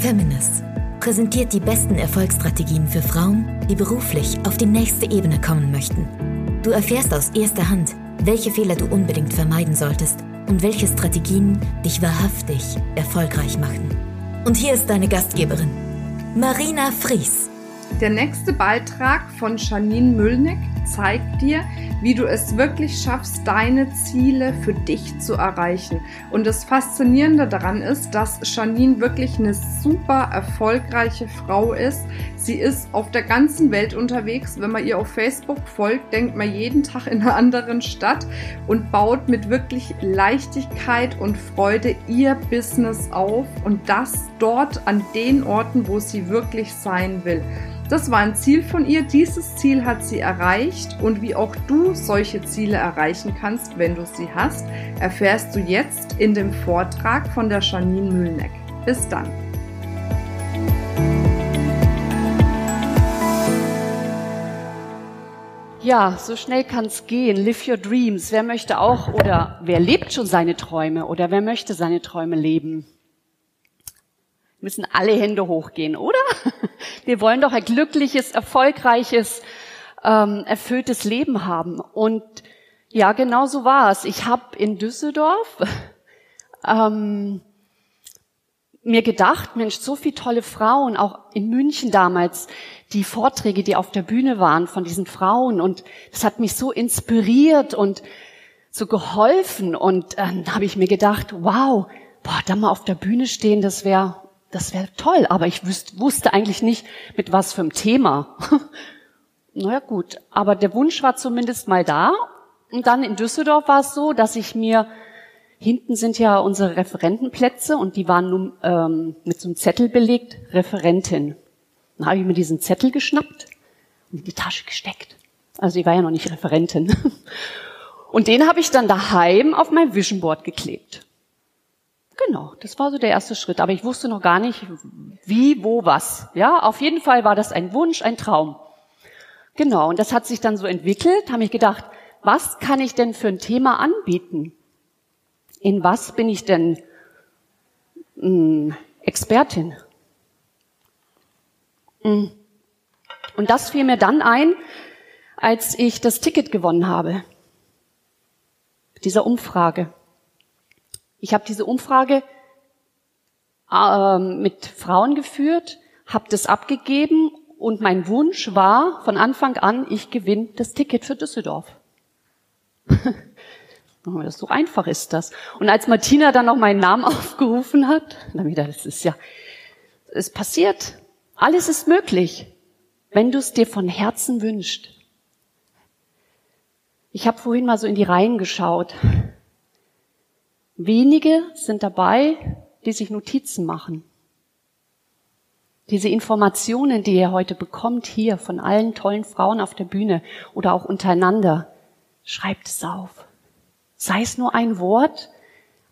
Feminist präsentiert die besten Erfolgsstrategien für Frauen, die beruflich auf die nächste Ebene kommen möchten. Du erfährst aus erster Hand, welche Fehler du unbedingt vermeiden solltest und welche Strategien dich wahrhaftig erfolgreich machen. Und hier ist deine Gastgeberin, Marina Fries. Der nächste Beitrag von Janine Müllnick zeigt dir, wie du es wirklich schaffst, deine Ziele für dich zu erreichen. Und das Faszinierende daran ist, dass Janine wirklich eine super erfolgreiche Frau ist. Sie ist auf der ganzen Welt unterwegs. Wenn man ihr auf Facebook folgt, denkt man jeden Tag in einer anderen Stadt und baut mit wirklich Leichtigkeit und Freude ihr Business auf und das dort an den Orten, wo sie wirklich sein will. Das war ein Ziel von ihr. Dieses Ziel hat sie erreicht und wie auch du solche Ziele erreichen kannst, wenn du sie hast, erfährst du jetzt in dem Vortrag von der Janine Mühlneck. Bis dann. Ja, so schnell kann es gehen. Live your dreams. Wer möchte auch oder wer lebt schon seine Träume oder wer möchte seine Träume leben? Müssen alle Hände hochgehen, oder? Wir wollen doch ein glückliches, erfolgreiches, ähm, erfülltes Leben haben. Und ja, genau so war es. Ich habe in Düsseldorf ähm, mir gedacht, Mensch, so viele tolle Frauen, auch in München damals, die Vorträge, die auf der Bühne waren von diesen Frauen. Und das hat mich so inspiriert und so geholfen. Und dann ähm, habe ich mir gedacht, wow, boah, da mal auf der Bühne stehen, das wäre das wäre toll, aber ich wüsste, wusste eigentlich nicht, mit was für einem Thema. naja gut, aber der Wunsch war zumindest mal da. Und dann in Düsseldorf war es so, dass ich mir, hinten sind ja unsere Referentenplätze und die waren nun ähm, mit so einem Zettel belegt, Referentin. Dann habe ich mir diesen Zettel geschnappt und in die Tasche gesteckt. Also ich war ja noch nicht Referentin. Und den habe ich dann daheim auf mein Vision Board geklebt. Genau, das war so der erste Schritt. Aber ich wusste noch gar nicht, wie, wo, was. Ja, auf jeden Fall war das ein Wunsch, ein Traum. Genau, und das hat sich dann so entwickelt, habe ich gedacht, was kann ich denn für ein Thema anbieten? In was bin ich denn mh, hm, Expertin? Hm. Und das fiel mir dann ein, als ich das Ticket gewonnen habe. Dieser Umfrage. Ich habe diese Umfrage äh, mit Frauen geführt, habe das abgegeben und mein Wunsch war von Anfang an, ich gewinne das Ticket für Düsseldorf. so einfach ist das. Und als Martina dann noch meinen Namen aufgerufen hat, dann wieder, das ist ja, es passiert. Alles ist möglich, wenn du es dir von Herzen wünschst. Ich habe vorhin mal so in die Reihen geschaut. Wenige sind dabei, die sich Notizen machen. Diese Informationen, die ihr heute bekommt hier von allen tollen Frauen auf der Bühne oder auch untereinander, schreibt es auf. Sei es nur ein Wort,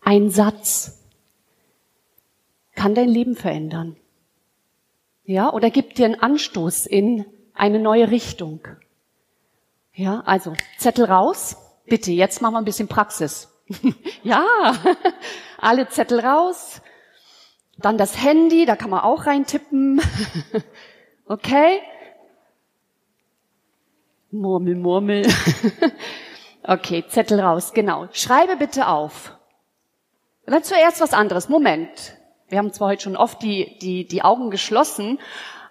ein Satz, kann dein Leben verändern. Ja, oder gibt dir einen Anstoß in eine neue Richtung. Ja, also Zettel raus. Bitte, jetzt machen wir ein bisschen Praxis. Ja, alle Zettel raus. Dann das Handy, da kann man auch reintippen. okay? Murmel, Murmel. okay, Zettel raus, genau. Schreibe bitte auf. Dann zuerst was anderes. Moment. Wir haben zwar heute schon oft die, die, die Augen geschlossen,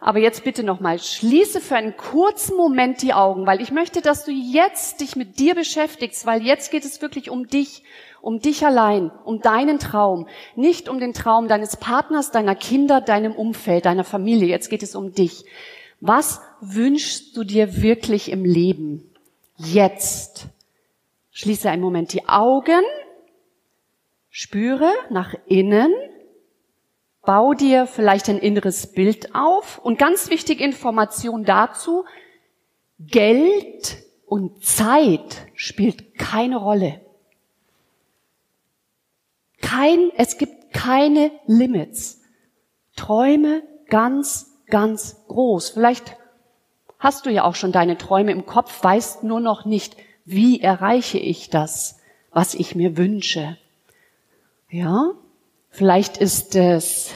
aber jetzt bitte nochmal, schließe für einen kurzen Moment die Augen, weil ich möchte, dass du jetzt dich mit dir beschäftigst, weil jetzt geht es wirklich um dich, um dich allein, um deinen Traum, nicht um den Traum deines Partners, deiner Kinder, deinem Umfeld, deiner Familie. Jetzt geht es um dich. Was wünschst du dir wirklich im Leben? Jetzt. Schließe einen Moment die Augen, spüre nach innen, Bau dir vielleicht ein inneres Bild auf und ganz wichtige Information dazu, Geld und Zeit spielt keine Rolle. Kein, es gibt keine Limits. Träume ganz, ganz groß. Vielleicht hast du ja auch schon deine Träume im Kopf, weißt nur noch nicht, wie erreiche ich das, was ich mir wünsche. Ja? Vielleicht ist es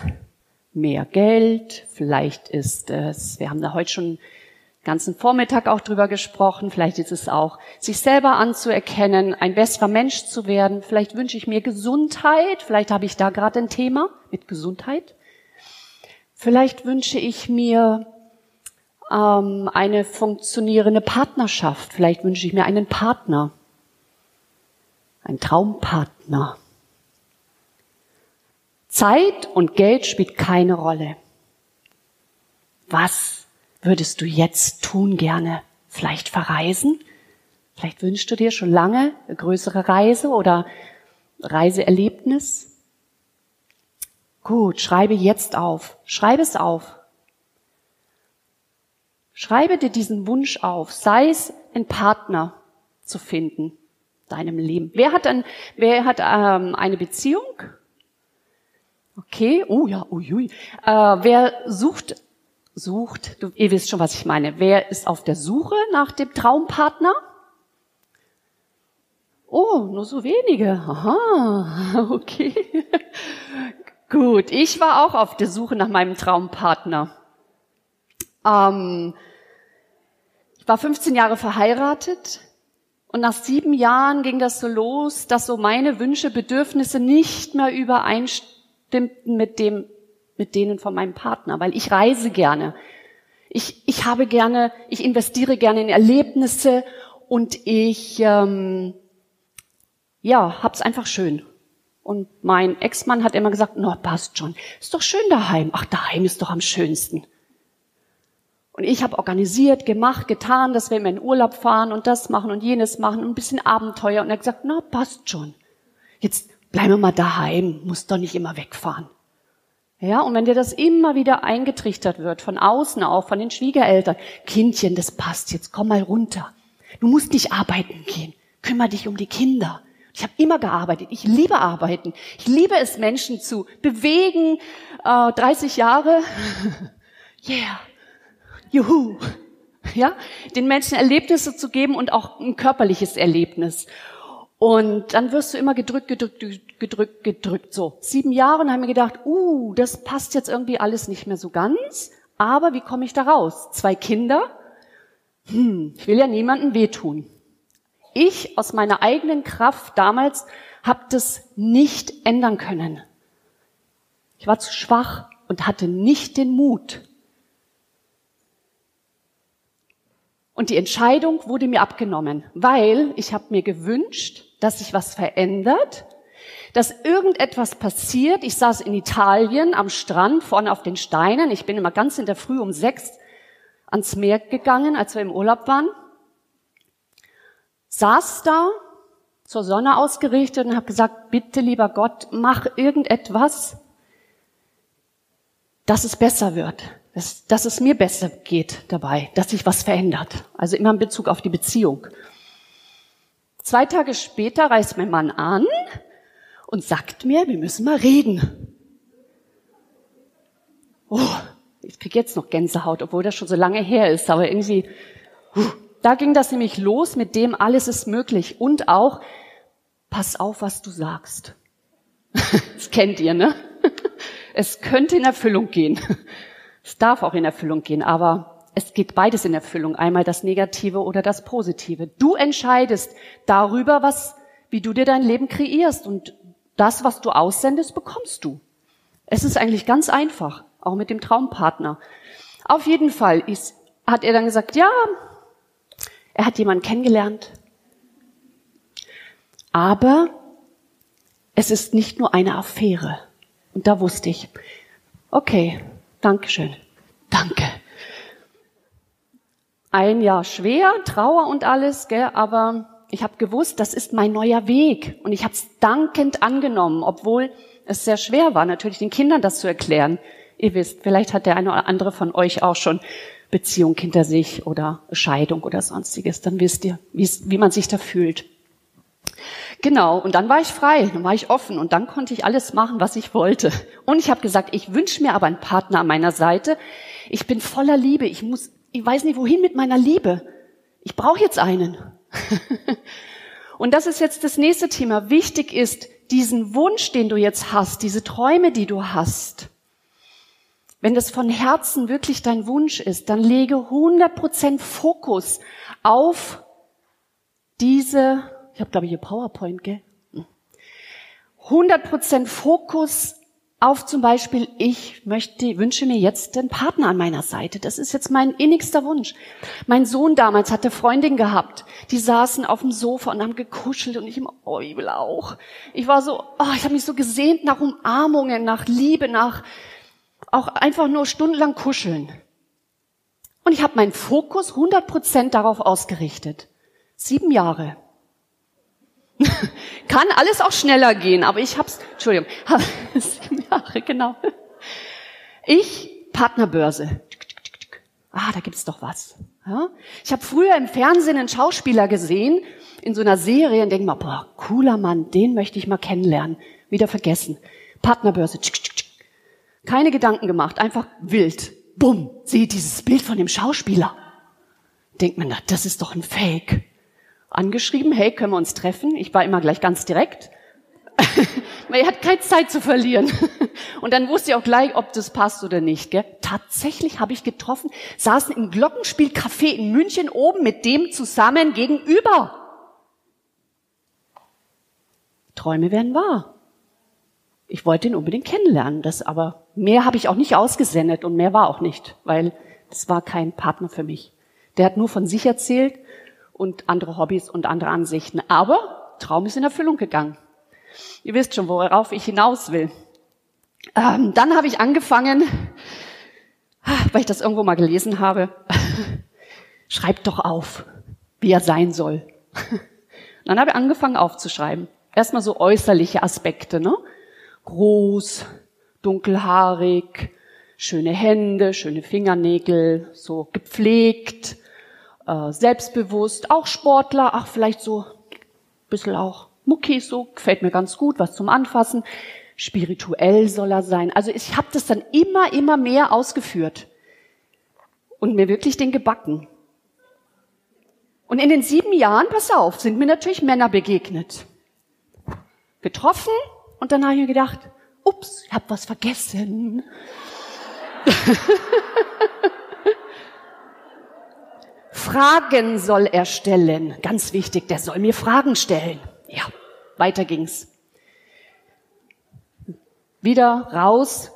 mehr Geld, vielleicht ist es, wir haben da heute schon den ganzen Vormittag auch drüber gesprochen, vielleicht ist es auch, sich selber anzuerkennen, ein besserer Mensch zu werden, vielleicht wünsche ich mir Gesundheit, vielleicht habe ich da gerade ein Thema mit Gesundheit, vielleicht wünsche ich mir ähm, eine funktionierende Partnerschaft, vielleicht wünsche ich mir einen Partner, einen Traumpartner. Zeit und Geld spielt keine Rolle. Was würdest du jetzt tun gerne? Vielleicht verreisen? Vielleicht wünschst du dir schon lange eine größere Reise oder Reiseerlebnis? Gut, schreibe jetzt auf. Schreibe es auf. Schreibe dir diesen Wunsch auf, sei es ein Partner zu finden, deinem Leben. Wer hat, ein, wer hat ähm, eine Beziehung? Okay, oh ja, uiui. Äh, wer sucht, sucht, du, ihr wisst schon, was ich meine. Wer ist auf der Suche nach dem Traumpartner? Oh, nur so wenige. Aha, okay. Gut, ich war auch auf der Suche nach meinem Traumpartner. Ähm, ich war 15 Jahre verheiratet und nach sieben Jahren ging das so los, dass so meine Wünsche, Bedürfnisse nicht mehr übereinstimmten stimmten mit dem, mit denen von meinem Partner, weil ich reise gerne. Ich, ich habe gerne, ich investiere gerne in Erlebnisse und ich, ähm, ja, hab's einfach schön. Und mein Ex-Mann hat immer gesagt, no, passt schon. Ist doch schön daheim. Ach, daheim ist doch am schönsten. Und ich habe organisiert, gemacht, getan, dass wir immer in Urlaub fahren und das machen und jenes machen und ein bisschen Abenteuer. Und er hat gesagt, na, passt schon. Jetzt Bleiben wir mal daheim, muss doch nicht immer wegfahren. Ja, und wenn dir das immer wieder eingetrichtert wird, von außen auch, von den Schwiegereltern, Kindchen, das passt jetzt, komm mal runter. Du musst nicht arbeiten gehen, kümmere dich um die Kinder. Ich habe immer gearbeitet. Ich liebe arbeiten. Ich liebe es, Menschen zu bewegen. Äh, 30 Jahre. yeah. Juhu. Ja, den Menschen Erlebnisse zu geben und auch ein körperliches Erlebnis. Und dann wirst du immer gedrückt, gedrückt, gedrückt, gedrückt. So, sieben Jahre und haben mir gedacht, uh, das passt jetzt irgendwie alles nicht mehr so ganz. Aber wie komme ich da raus? Zwei Kinder? Hm, ich will ja niemandem wehtun. Ich aus meiner eigenen Kraft damals habe das nicht ändern können. Ich war zu schwach und hatte nicht den Mut. Und die Entscheidung wurde mir abgenommen, weil ich habe mir gewünscht, dass sich was verändert, dass irgendetwas passiert. Ich saß in Italien am Strand, vorne auf den Steinen. Ich bin immer ganz in der Früh um sechs ans Meer gegangen, als wir im Urlaub waren. Saß da, zur Sonne ausgerichtet und habe gesagt, bitte lieber Gott, mach irgendetwas, dass es besser wird, dass, dass es mir besser geht dabei, dass sich was verändert. Also immer in Bezug auf die Beziehung. Zwei Tage später reist mein Mann an und sagt mir, wir müssen mal reden. Oh, ich krieg jetzt noch Gänsehaut, obwohl das schon so lange her ist, aber irgendwie, da ging das nämlich los mit dem, alles ist möglich und auch, pass auf, was du sagst. Das kennt ihr, ne? Es könnte in Erfüllung gehen. Es darf auch in Erfüllung gehen, aber es geht beides in Erfüllung, einmal das Negative oder das Positive. Du entscheidest darüber, was, wie du dir dein Leben kreierst und das, was du aussendest, bekommst du. Es ist eigentlich ganz einfach, auch mit dem Traumpartner. Auf jeden Fall ist, hat er dann gesagt, ja, er hat jemanden kennengelernt, aber es ist nicht nur eine Affäre. Und da wusste ich, okay, Dankeschön, danke ein Jahr schwer, Trauer und alles, gell, aber ich habe gewusst, das ist mein neuer Weg und ich habe es dankend angenommen, obwohl es sehr schwer war, natürlich den Kindern das zu erklären. Ihr wisst, vielleicht hat der eine oder andere von euch auch schon Beziehung hinter sich oder Scheidung oder sonstiges. Dann wisst ihr, wie man sich da fühlt. Genau, und dann war ich frei, dann war ich offen und dann konnte ich alles machen, was ich wollte. Und ich habe gesagt, ich wünsche mir aber einen Partner an meiner Seite. Ich bin voller Liebe, ich muss ich weiß nicht, wohin mit meiner Liebe. Ich brauche jetzt einen. Und das ist jetzt das nächste Thema. Wichtig ist, diesen Wunsch, den du jetzt hast, diese Träume, die du hast, Wenn das von Herzen wirklich dein Wunsch ist, dann lege 100% Fokus auf diese, ich habe glaube ich hier PowerPoint, gell? 100% Fokus auf zum Beispiel, ich möchte, wünsche mir jetzt den Partner an meiner Seite. Das ist jetzt mein innigster Wunsch. Mein Sohn damals hatte Freundin gehabt, die saßen auf dem Sofa und haben gekuschelt und ich immer, oh, ich will auch. Ich war so, oh, ich habe mich so gesehnt nach Umarmungen, nach Liebe, nach auch einfach nur stundenlang kuscheln. Und ich habe meinen Fokus 100% darauf ausgerichtet. Sieben Jahre. Kann alles auch schneller gehen, aber ich hab's, Entschuldigung, hab, sieben Jahre, genau. Ich, Partnerbörse. Ah, da gibt's doch was. Ja? Ich habe früher im Fernsehen einen Schauspieler gesehen, in so einer Serie, und denke mal, boah, cooler Mann, den möchte ich mal kennenlernen. Wieder vergessen. Partnerbörse. Keine Gedanken gemacht, einfach wild. Bumm, sehe dieses Bild von dem Schauspieler. Denkt man, na, das ist doch ein Fake angeschrieben, hey, können wir uns treffen? Ich war immer gleich ganz direkt. Weil er hat keine Zeit zu verlieren. Und dann wusste ich auch gleich, ob das passt oder nicht. Gell? Tatsächlich habe ich getroffen, saßen im Glockenspielcafé in München oben mit dem zusammen gegenüber. Träume werden wahr. Ich wollte ihn unbedingt kennenlernen, das aber mehr habe ich auch nicht ausgesendet und mehr war auch nicht, weil das war kein Partner für mich. Der hat nur von sich erzählt und andere Hobbys und andere Ansichten. Aber Traum ist in Erfüllung gegangen. Ihr wisst schon, worauf ich hinaus will. Ähm, dann habe ich angefangen, weil ich das irgendwo mal gelesen habe, schreibt doch auf, wie er sein soll. dann habe ich angefangen aufzuschreiben. Erstmal so äußerliche Aspekte, ne? Groß, dunkelhaarig, schöne Hände, schöne Fingernägel, so gepflegt, äh, selbstbewusst, auch Sportler, ach vielleicht so ein bisschen auch Muckis, so gefällt mir ganz gut, was zum Anfassen. Spirituell soll er sein. Also ich habe das dann immer, immer mehr ausgeführt und mir wirklich den gebacken. Und in den sieben Jahren, pass auf, sind mir natürlich Männer begegnet. Getroffen und dann habe ich mir gedacht, ups, ich habe was vergessen. Fragen soll er stellen. Ganz wichtig, der soll mir Fragen stellen. Ja, weiter ging's. Wieder raus,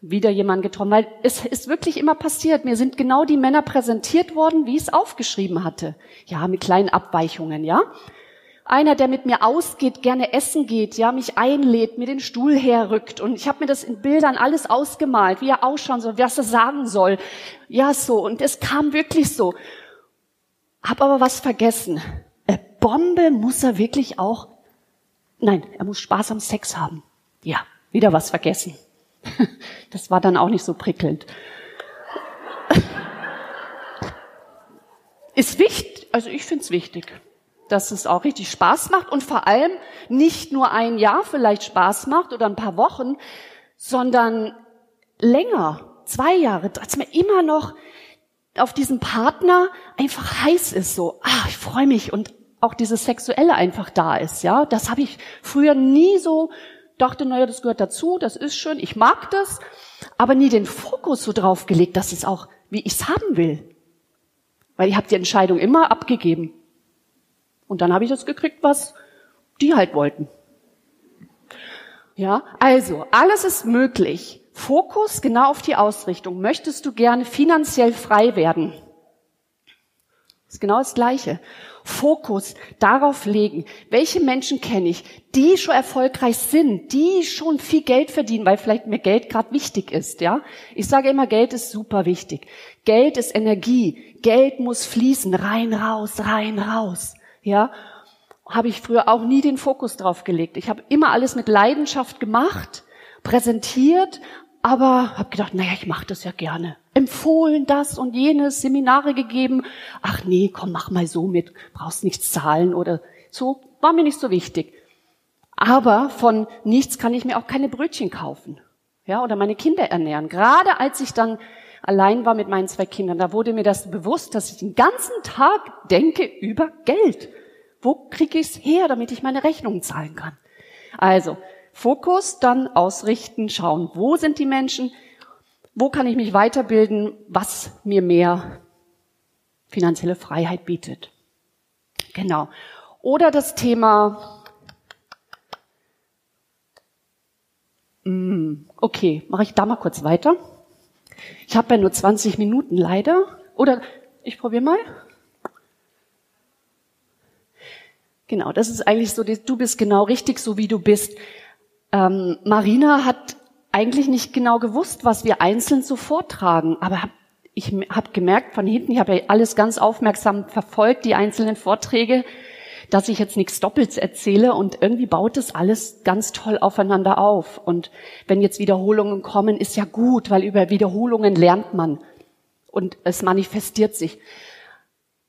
wieder jemand getroffen, weil es ist wirklich immer passiert. Mir sind genau die Männer präsentiert worden, wie ich es aufgeschrieben hatte. Ja, mit kleinen Abweichungen, ja. Einer, der mit mir ausgeht, gerne essen geht, ja, mich einlädt, mir den Stuhl herrückt. Und ich habe mir das in Bildern alles ausgemalt, wie er ausschauen soll, was er sagen soll. Ja, so. Und es kam wirklich so. Hab aber was vergessen. Eine Bombe muss er wirklich auch. Nein, er muss Spaß am Sex haben. Ja, wieder was vergessen. Das war dann auch nicht so prickelnd. Ist wichtig, also ich finde es wichtig dass es auch richtig Spaß macht und vor allem nicht nur ein Jahr vielleicht Spaß macht oder ein paar Wochen, sondern länger, zwei Jahre, dass man immer noch auf diesen Partner einfach heiß ist, so, ah, ich freue mich und auch dieses Sexuelle einfach da ist, ja. Das habe ich früher nie so dachte, naja, das gehört dazu, das ist schön, ich mag das, aber nie den Fokus so drauf gelegt, dass es auch, wie ich es haben will. Weil ich habe die Entscheidung immer abgegeben. Und dann habe ich das gekriegt, was die halt wollten. Ja, also alles ist möglich. Fokus genau auf die Ausrichtung. Möchtest du gerne finanziell frei werden? Das ist genau das Gleiche. Fokus darauf legen, welche Menschen kenne ich, die schon erfolgreich sind, die schon viel Geld verdienen, weil vielleicht mir Geld gerade wichtig ist, ja? Ich sage immer, Geld ist super wichtig. Geld ist Energie. Geld muss fließen, rein, raus, rein, raus ja, habe ich früher auch nie den Fokus drauf gelegt. Ich habe immer alles mit Leidenschaft gemacht, präsentiert, aber habe gedacht, naja, ich mache das ja gerne. Empfohlen das und jenes, Seminare gegeben. Ach nee, komm, mach mal so mit, brauchst nichts zahlen oder so, war mir nicht so wichtig. Aber von nichts kann ich mir auch keine Brötchen kaufen. Ja, oder meine Kinder ernähren. Gerade als ich dann allein war mit meinen zwei Kindern, da wurde mir das bewusst, dass ich den ganzen Tag denke über Geld. Wo kriege ich es her, damit ich meine Rechnungen zahlen kann? Also, Fokus, dann ausrichten, schauen, wo sind die Menschen, Wo kann ich mich weiterbilden, was mir mehr finanzielle Freiheit bietet? Genau. Oder das Thema, mm, okay, mache ich da mal kurz weiter. Ich habe ja nur 20 Minuten leider. Oder ich probiere mal. Genau, das ist eigentlich so, du bist genau richtig, so wie du bist. Ähm, Marina hat eigentlich nicht genau gewusst, was wir einzeln so vortragen, aber ich habe gemerkt von hinten, ich habe ja alles ganz aufmerksam verfolgt, die einzelnen Vorträge, dass ich jetzt nichts Doppelts erzähle und irgendwie baut es alles ganz toll aufeinander auf. Und wenn jetzt Wiederholungen kommen, ist ja gut, weil über Wiederholungen lernt man und es manifestiert sich.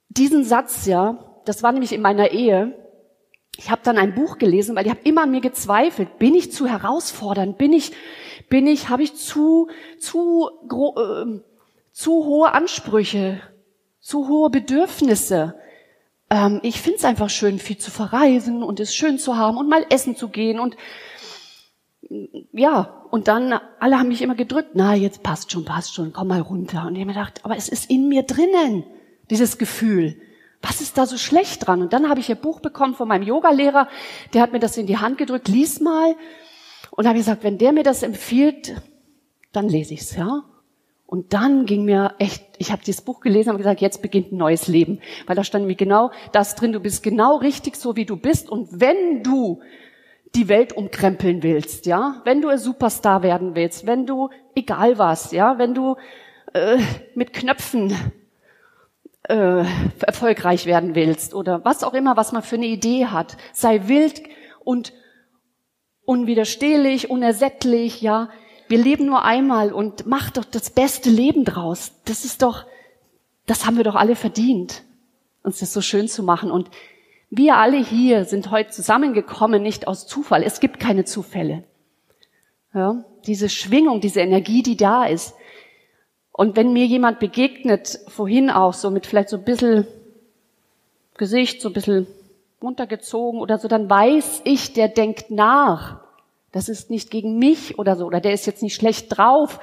Diesen Satz, ja, das war nämlich in meiner Ehe. Ich habe dann ein Buch gelesen, weil ich habe immer an mir gezweifelt. Bin ich zu herausfordernd? Bin ich, bin ich, habe ich zu, zu, äh, zu hohe Ansprüche, zu hohe Bedürfnisse? Ähm, ich finde es einfach schön, viel zu verreisen und es schön zu haben und mal essen zu gehen und ja, und dann, alle haben mich immer gedrückt, na, jetzt passt schon, passt schon, komm mal runter. Und ich habe mir gedacht, aber es ist in mir drinnen, dieses Gefühl. Was ist da so schlecht dran? Und dann habe ich ein Buch bekommen von meinem Yogalehrer, der hat mir das in die Hand gedrückt, lies mal. Und habe gesagt, wenn der mir das empfiehlt, dann lese ich's, ja. Und dann ging mir echt, ich habe dieses Buch gelesen und gesagt, jetzt beginnt ein neues Leben. Weil da stand mir genau das drin, du bist genau richtig so, wie du bist. Und wenn du die Welt umkrempeln willst, ja, wenn du ein Superstar werden willst, wenn du, egal was, ja, wenn du äh, mit Knöpfen äh, erfolgreich werden willst oder was auch immer, was man für eine Idee hat, sei wild und unwiderstehlich, unersättlich, ja, wir leben nur einmal und mach doch das beste Leben draus. Das ist doch, das haben wir doch alle verdient, uns das so schön zu machen. Und wir alle hier sind heute zusammengekommen, nicht aus Zufall. Es gibt keine Zufälle. Ja, diese Schwingung, diese Energie, die da ist. Und wenn mir jemand begegnet, vorhin auch so mit vielleicht so ein bisschen Gesicht, so ein bisschen runtergezogen oder so, dann weiß ich, der denkt nach. Das ist nicht gegen mich oder so, oder der ist jetzt nicht schlecht drauf,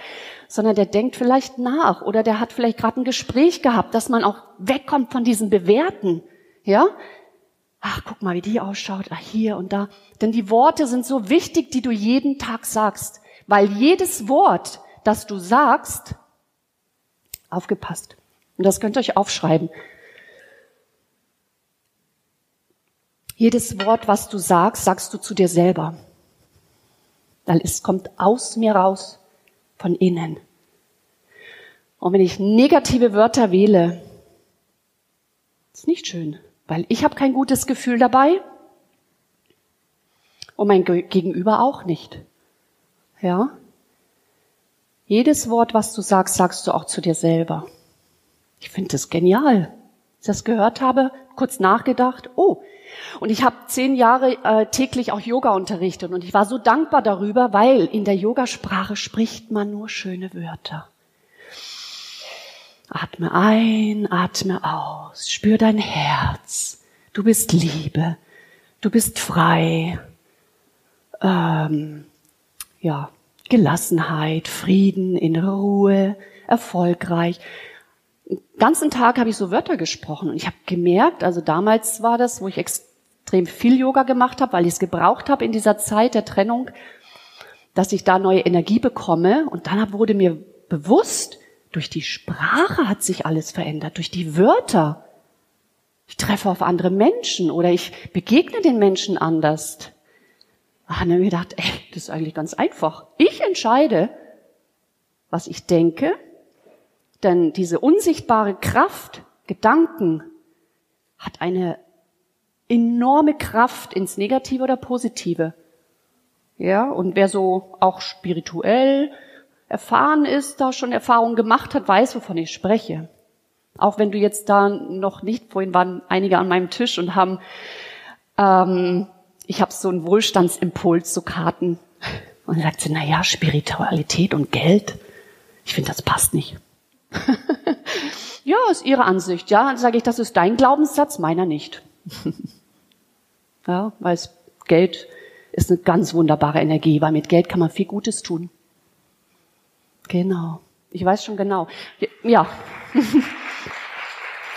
sondern der denkt vielleicht nach oder der hat vielleicht gerade ein Gespräch gehabt, dass man auch wegkommt von diesen Bewerten. Ja? Ach, guck mal, wie die ausschaut, ach, hier und da. Denn die Worte sind so wichtig, die du jeden Tag sagst, weil jedes Wort, das du sagst, aufgepasst. Und das könnt ihr euch aufschreiben. Jedes Wort, was du sagst, sagst du zu dir selber weil es kommt aus mir raus, von innen. Und wenn ich negative Wörter wähle, ist nicht schön, weil ich habe kein gutes Gefühl dabei und mein Gegenüber auch nicht. Ja? Jedes Wort, was du sagst, sagst du auch zu dir selber. Ich finde das genial. Ich das gehört habe, kurz nachgedacht, oh, und ich habe zehn Jahre äh, täglich auch Yoga unterrichtet und ich war so dankbar darüber, weil in der Yogasprache spricht man nur schöne Wörter. Atme ein, atme aus, spür dein Herz. Du bist Liebe, du bist frei. Ähm, ja, Gelassenheit, Frieden, innere Ruhe, erfolgreich. Ganzen Tag habe ich so Wörter gesprochen und ich habe gemerkt, also damals war das, wo ich extrem viel Yoga gemacht habe, weil ich es gebraucht habe in dieser Zeit der Trennung, dass ich da neue Energie bekomme. Und dann wurde mir bewusst, durch die Sprache hat sich alles verändert, durch die Wörter. Ich treffe auf andere Menschen oder ich begegne den Menschen anders. Ach, dann habe ich gedacht, ey, das ist eigentlich ganz einfach. Ich entscheide, was ich denke, denn diese unsichtbare Kraft, Gedanken, hat eine enorme Kraft ins Negative oder Positive. Ja, und wer so auch spirituell erfahren ist, da schon Erfahrungen gemacht hat, weiß, wovon ich spreche. Auch wenn du jetzt da noch nicht, vorhin waren einige an meinem Tisch und haben, ähm, ich habe so einen Wohlstandsimpuls, so Karten. Und dann sagt sie, na ja, Spiritualität und Geld, ich finde, das passt nicht. ja, ist ihre Ansicht. Ja, dann sage ich, das ist dein Glaubenssatz, meiner nicht. ja, weil Geld ist eine ganz wunderbare Energie, weil mit Geld kann man viel Gutes tun. Genau. Ich weiß schon genau. Ja.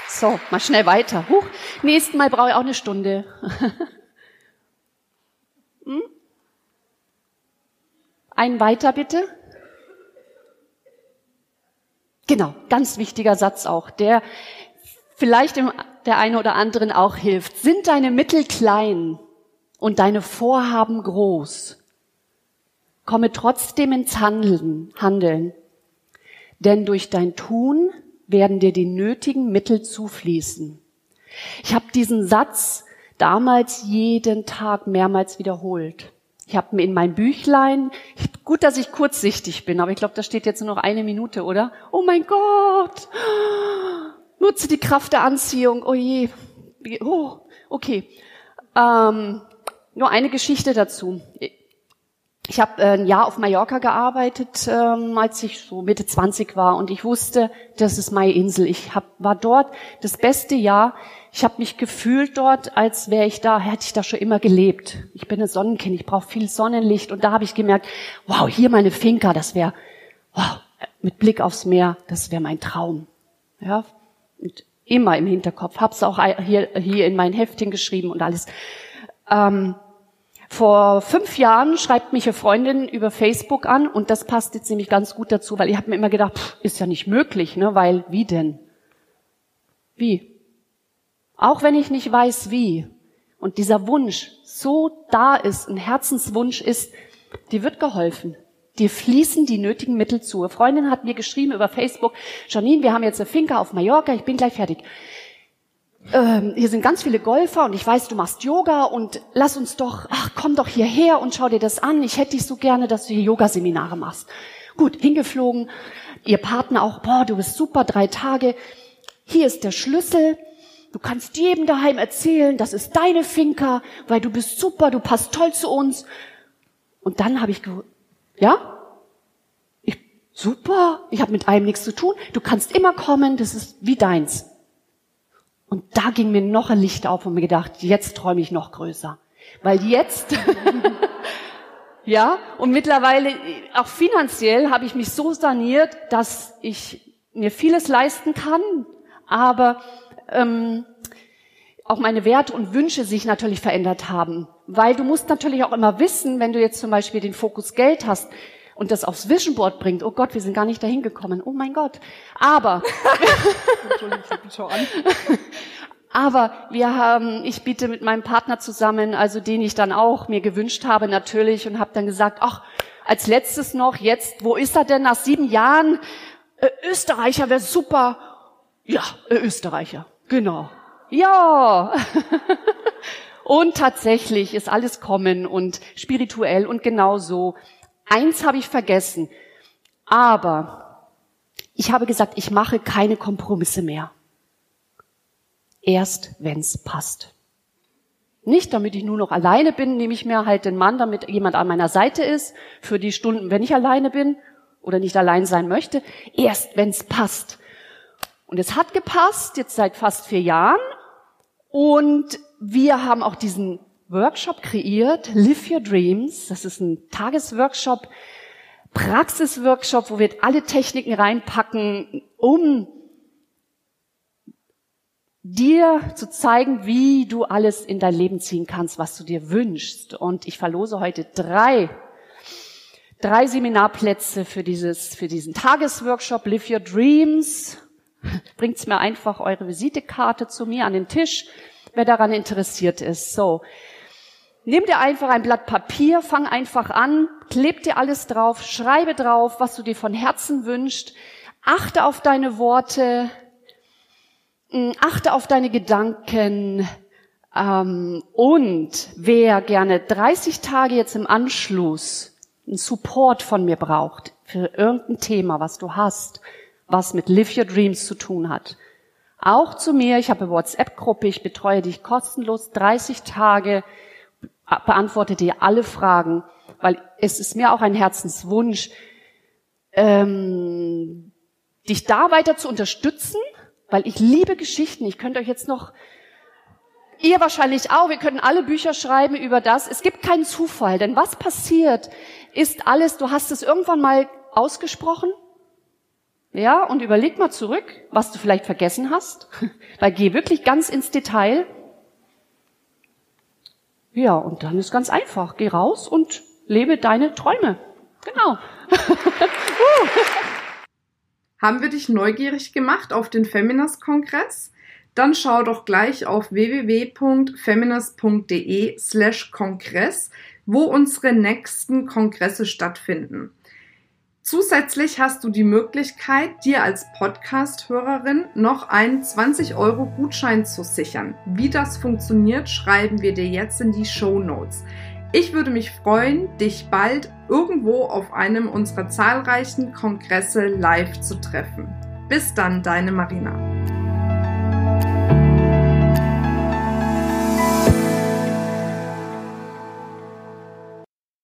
so, mal schnell weiter. Huch, nächsten Mal brauche ich auch eine Stunde. hm? Ein weiter bitte. Genau, ganz wichtiger Satz auch, der vielleicht dem, der eine oder anderen auch hilft. Sind deine Mittel klein und deine Vorhaben groß? Komme trotzdem ins Handeln, Handeln. Denn durch dein Tun werden dir die nötigen Mittel zufließen. Ich habe diesen Satz damals jeden Tag mehrmals wiederholt. Ich habe mir in mein Büchlein, gut, dass ich kurzsichtig bin, aber ich glaube, da steht jetzt nur noch eine Minute, oder? Oh mein Gott! Nutze die Kraft der Anziehung. Oh je. Oh, okay. Ähm, nur eine Geschichte dazu. Ich habe äh, ein Jahr auf Mallorca gearbeitet, ähm, als ich so Mitte 20 war und ich wusste, das ist meine Insel. Ich hab, war dort das beste Jahr. Ich habe mich gefühlt dort, als wäre ich da, hätte ich da schon immer gelebt. Ich bin ein Sonnenkind, ich brauche viel Sonnenlicht und da habe ich gemerkt, wow, hier meine Finca, das wäre, wow, mit Blick aufs Meer, das wäre mein Traum. Ja, und immer im Hinterkopf. Hab's auch hier, hier in mein Heftchen geschrieben und alles. Ähm, vor fünf Jahren schreibt mich eine Freundin über Facebook an und das passt jetzt nämlich ganz gut dazu, weil ich habe mir immer gedacht, pff, ist ja nicht möglich, ne? Weil wie denn? Wie? Auch wenn ich nicht weiß wie und dieser Wunsch so da ist, ein Herzenswunsch ist, die wird geholfen. Dir fließen die nötigen Mittel zu. Eine Freundin hat mir geschrieben über Facebook, Janine, wir haben jetzt eine Finca auf Mallorca, ich bin gleich fertig ähm, hier sind ganz viele Golfer und ich weiß, du machst Yoga und lass uns doch, ach, komm doch hierher und schau dir das an. Ich hätte dich so gerne, dass du hier Yogaseminare machst. Gut, hingeflogen. Ihr Partner auch, boah, du bist super, drei Tage. Hier ist der Schlüssel. Du kannst jedem daheim erzählen, das ist deine Finca, weil du bist super, du passt toll zu uns. Und dann habe ich, ja, ich, super, ich habe mit einem nichts zu tun. Du kannst immer kommen, das ist wie deins. Und da ging mir noch ein Licht auf und mir gedacht, jetzt träume ich noch größer. Weil jetzt, ja, und mittlerweile auch finanziell habe ich mich so saniert, dass ich mir vieles leisten kann, aber ähm, auch meine Werte und Wünsche sich natürlich verändert haben. Weil du musst natürlich auch immer wissen, wenn du jetzt zum Beispiel den Fokus Geld hast, und das aufs Vision Board bringt, oh Gott, wir sind gar nicht dahin gekommen, oh mein Gott. Aber, aber wir haben, ich biete mit meinem Partner zusammen, also den ich dann auch mir gewünscht habe natürlich und habe dann gesagt, ach, als letztes noch, jetzt, wo ist er denn nach sieben Jahren? Äh, Österreicher wäre super. Ja, äh, Österreicher, genau. Ja. und tatsächlich ist alles kommen und spirituell und genau so. Eins habe ich vergessen, aber ich habe gesagt, ich mache keine Kompromisse mehr. Erst wenn's passt. Nicht, damit ich nur noch alleine bin, nehme ich mir halt den Mann, damit jemand an meiner Seite ist, für die Stunden, wenn ich alleine bin oder nicht allein sein möchte. Erst wenn's passt. Und es hat gepasst, jetzt seit fast vier Jahren. Und wir haben auch diesen Workshop kreiert, Live Your Dreams. Das ist ein Tagesworkshop, Praxisworkshop, wo wir alle Techniken reinpacken, um dir zu zeigen, wie du alles in dein Leben ziehen kannst, was du dir wünschst. Und ich verlose heute drei, drei Seminarplätze für dieses, für diesen Tagesworkshop Live Your Dreams. Bringt's mir einfach eure Visitekarte zu mir an den Tisch, wer daran interessiert ist. So. Nimm dir einfach ein Blatt Papier, fang einfach an, kleb dir alles drauf, schreibe drauf, was du dir von Herzen wünschst, achte auf deine Worte, mm, achte auf deine Gedanken ähm, und wer gerne 30 Tage jetzt im Anschluss einen Support von mir braucht für irgendein Thema, was du hast, was mit Live Your Dreams zu tun hat, auch zu mir. Ich habe eine WhatsApp-Gruppe, ich betreue dich kostenlos 30 Tage beantworte dir alle Fragen, weil es ist mir auch ein Herzenswunsch, ähm, dich da weiter zu unterstützen, weil ich liebe Geschichten. Ich könnte euch jetzt noch, ihr wahrscheinlich auch, wir können alle Bücher schreiben über das. Es gibt keinen Zufall, denn was passiert, ist alles, du hast es irgendwann mal ausgesprochen Ja, und überleg mal zurück, was du vielleicht vergessen hast. Weil geh wirklich ganz ins Detail. Ja, und dann ist ganz einfach. Geh raus und lebe deine Träume. Genau. Haben wir dich neugierig gemacht auf den Feminist-Kongress? Dann schau doch gleich auf www.feminist.de slash Kongress, wo unsere nächsten Kongresse stattfinden. Zusätzlich hast du die Möglichkeit, dir als Podcast-Hörerin noch einen 20 Euro Gutschein zu sichern. Wie das funktioniert, schreiben wir dir jetzt in die Show Notes. Ich würde mich freuen, dich bald irgendwo auf einem unserer zahlreichen Kongresse live zu treffen. Bis dann, deine Marina.